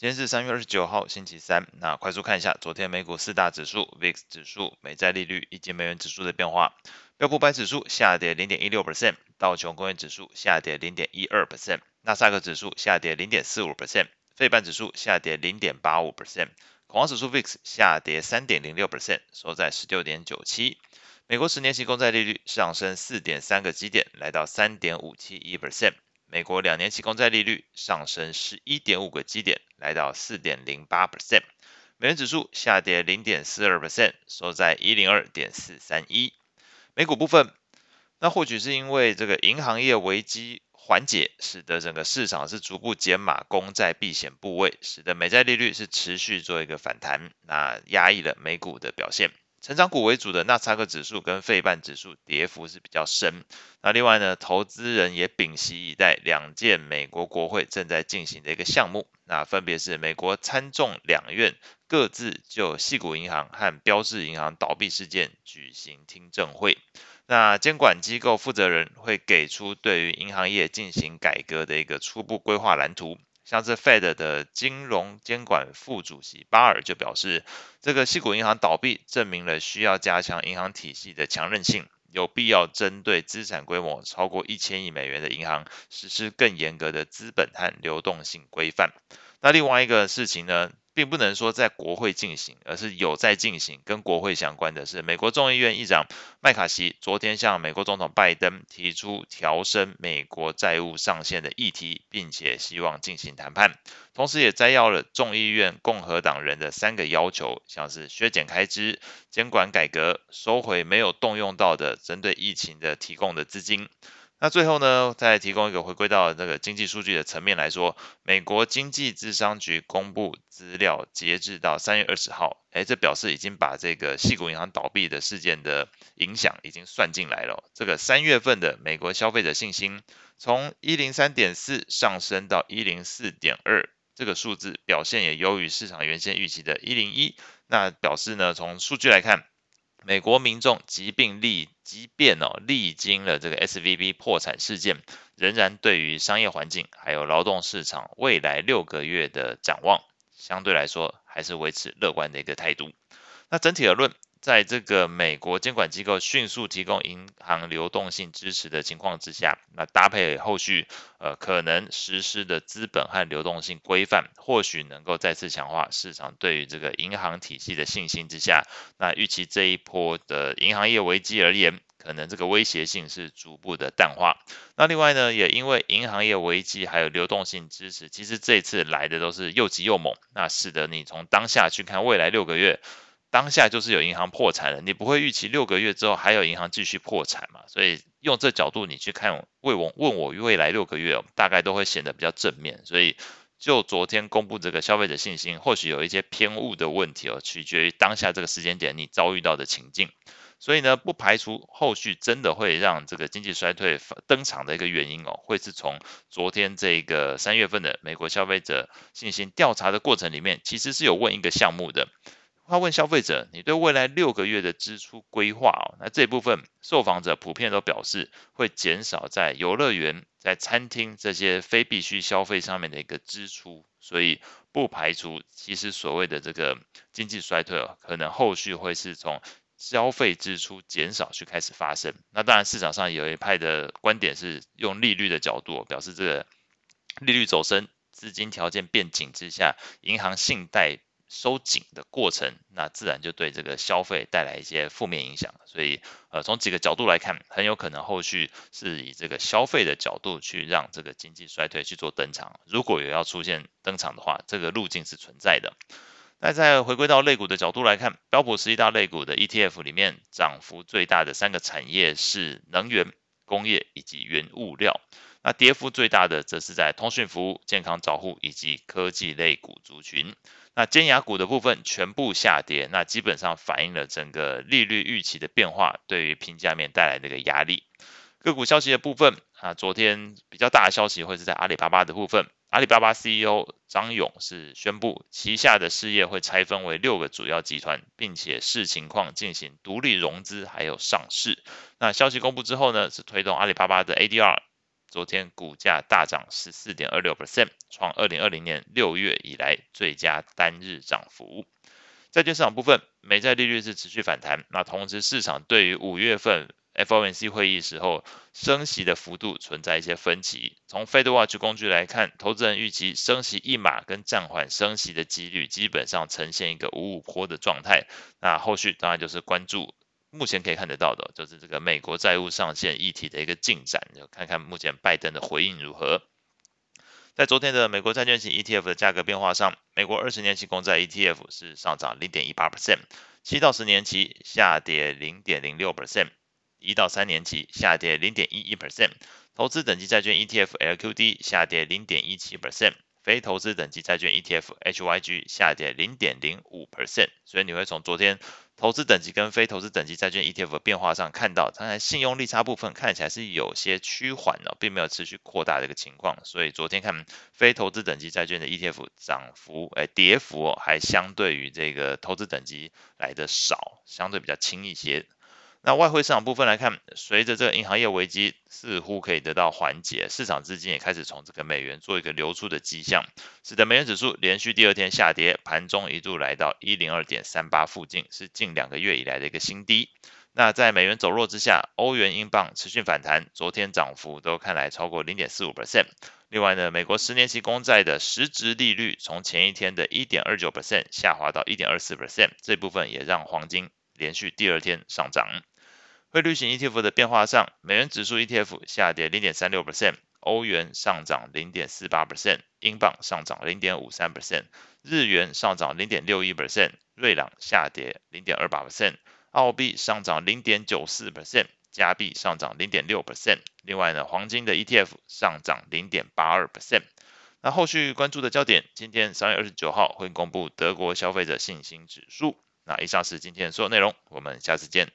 今天是三月二十九号，星期三。那快速看一下昨天美股四大指数、VIX 指数、美债利率以及美元指数的变化。标普百指数下跌零点一六 percent，道琼工业指数下跌零点一二 percent，纳斯达克指数下跌零点四五 percent，费半指数下跌零点八五 percent，恐慌指数 VIX 下跌三点零六 percent，收在十六点九七。美国十年期公债利率上升四点三个基点，来到三点五七一 percent。美国两年期公债利率上升十一点五个基点，来到四点零八 percent。美元指数下跌零点四二 percent，收在一零二点四三一。美股部分，那或许是因为这个银行业危机缓解，使得整个市场是逐步减码公债避险部位，使得美债利率是持续做一个反弹，那压抑了美股的表现。成长股为主的纳斯达克指数跟费半指数跌幅是比较深。那另外呢，投资人也屏息以待两件美国国会正在进行的一个项目，那分别是美国参众两院各自就矽谷银行和标致银行倒闭事件举行听证会。那监管机构负责人会给出对于银行业进行改革的一个初步规划蓝图。像是 Fed 的金融监管副主席巴尔就表示，这个矽谷银行倒闭证明了需要加强银行体系的强韧性，有必要针对资产规模超过一千亿美元的银行实施更严格的资本和流动性规范。那另外一个事情呢，并不能说在国会进行，而是有在进行。跟国会相关的是，美国众议院议长麦卡锡昨天向美国总统拜登提出调升美国债务上限的议题，并且希望进行谈判。同时，也摘要了众议院共和党人的三个要求，像是削减开支、监管改革、收回没有动用到的针对疫情的提供的资金。那最后呢，再提供一个回归到这个经济数据的层面来说，美国经济智商局公布资料，截至到三月二十号，哎，这表示已经把这个系谷银行倒闭的事件的影响已经算进来了。这个三月份的美国消费者信心从一零三点四上升到一零四点二，这个数字表现也优于市场原先预期的一零一。那表示呢，从数据来看。美国民众疾病历，即便哦历经了这个 SVB 破产事件，仍然对于商业环境还有劳动市场未来六个月的展望，相对来说还是维持乐观的一个态度。那整体而论。在这个美国监管机构迅速提供银行流动性支持的情况之下，那搭配后续呃可能实施的资本和流动性规范，或许能够再次强化市场对于这个银行体系的信心之下，那预期这一波的银行业危机而言，可能这个威胁性是逐步的淡化。那另外呢，也因为银行业危机还有流动性支持，其实这次来的都是又急又猛，那使得你从当下去看未来六个月。当下就是有银行破产了，你不会预期六个月之后还有银行继续破产嘛？所以用这角度你去看，问我问我未来六个月，大概都会显得比较正面。所以就昨天公布这个消费者信心，或许有一些偏误的问题哦，取决于当下这个时间点你遭遇到的情境。所以呢，不排除后续真的会让这个经济衰退登场的一个原因哦，会是从昨天这个三月份的美国消费者信心调查的过程里面，其实是有问一个项目的。他问消费者：“你对未来六个月的支出规划哦？”那这部分受访者普遍都表示会减少在游乐园、在餐厅这些非必需消费上面的一个支出，所以不排除其实所谓的这个经济衰退哦，可能后续会是从消费支出减少去开始发生。那当然，市场上有一派的观点是用利率的角度表示，这个利率走升、资金条件变紧之下，银行信贷。收紧的过程，那自然就对这个消费带来一些负面影响。所以，呃，从几个角度来看，很有可能后续是以这个消费的角度去让这个经济衰退去做登场。如果有要出现登场的话，这个路径是存在的。那再回归到类股的角度来看，标普十一大类股的 ETF 里面，涨幅最大的三个产业是能源、工业以及原物料。那跌幅最大的则是在通讯服务、健康照护以及科技类股族群。那尖牙股的部分全部下跌，那基本上反映了整个利率预期的变化对于评价面带来的一个压力。个股消息的部分啊，昨天比较大的消息会是在阿里巴巴的部分，阿里巴巴 CEO 张勇是宣布旗下的事业会拆分为六个主要集团，并且视情况进行独立融资还有上市。那消息公布之后呢，是推动阿里巴巴的 ADR 昨天股价大涨十四点二六 percent，创二零二零年六月以来最佳单日涨幅。债券市场部分，美债利率是持续反弹，那同时市场对于五月份 FOMC 会议时候升息的幅度存在一些分歧。从 FedWatch 工具来看，投资人预期升息一码跟暂缓升息的几率基本上呈现一个五五坡的状态。那后续当然就是关注。目前可以看得到的，就是这个美国债务上限议题的一个进展，就看看目前拜登的回应如何。在昨天的美国债券型 ETF 的价格变化上，美国二十年期公债 ETF 是上涨零点一八 percent，七到十年期下跌零点零六 percent，一到三年期下跌零点一一 percent，投资等级债券 ETF LQD 下跌零点一七 percent。非投资等级债券 ETF HYG 下跌零点零五 percent，所以你会从昨天投资等级跟非投资等级债券 ETF 的变化上看到，它在信用利差部分看起来是有些趋缓的，并没有持续扩大的一个情况。所以昨天看非投资等级债券的 ETF 涨幅，哎，跌幅还相对于这个投资等级来的少，相对比较轻一些。那外汇市场部分来看，随着这个银行业危机似乎可以得到缓解，市场资金也开始从这个美元做一个流出的迹象，使得美元指数连续第二天下跌，盘中一度来到一零二点三八附近，是近两个月以来的一个新低。那在美元走弱之下，欧元、英镑持续反弹，昨天涨幅都看来超过零点四五 percent。另外呢，美国十年期公债的实质利率从前一天的一点二九 percent 下滑到一点二四 percent，这部分也让黄金连续第二天上涨。汇率型 ETF 的变化上，美元指数 ETF 下跌零点三六 percent，欧元上涨零点四八 percent，英镑上涨零点五三 percent，日元上涨零点六一 percent，瑞郎下跌零点二八 percent，澳币上涨零点九四 percent，加币上涨零点六 percent。另外呢，黄金的 ETF 上涨零点八二 percent。那后续关注的焦点，今天三月二十九号会公布德国消费者信心指数。那以上是今天的所有内容，我们下次见。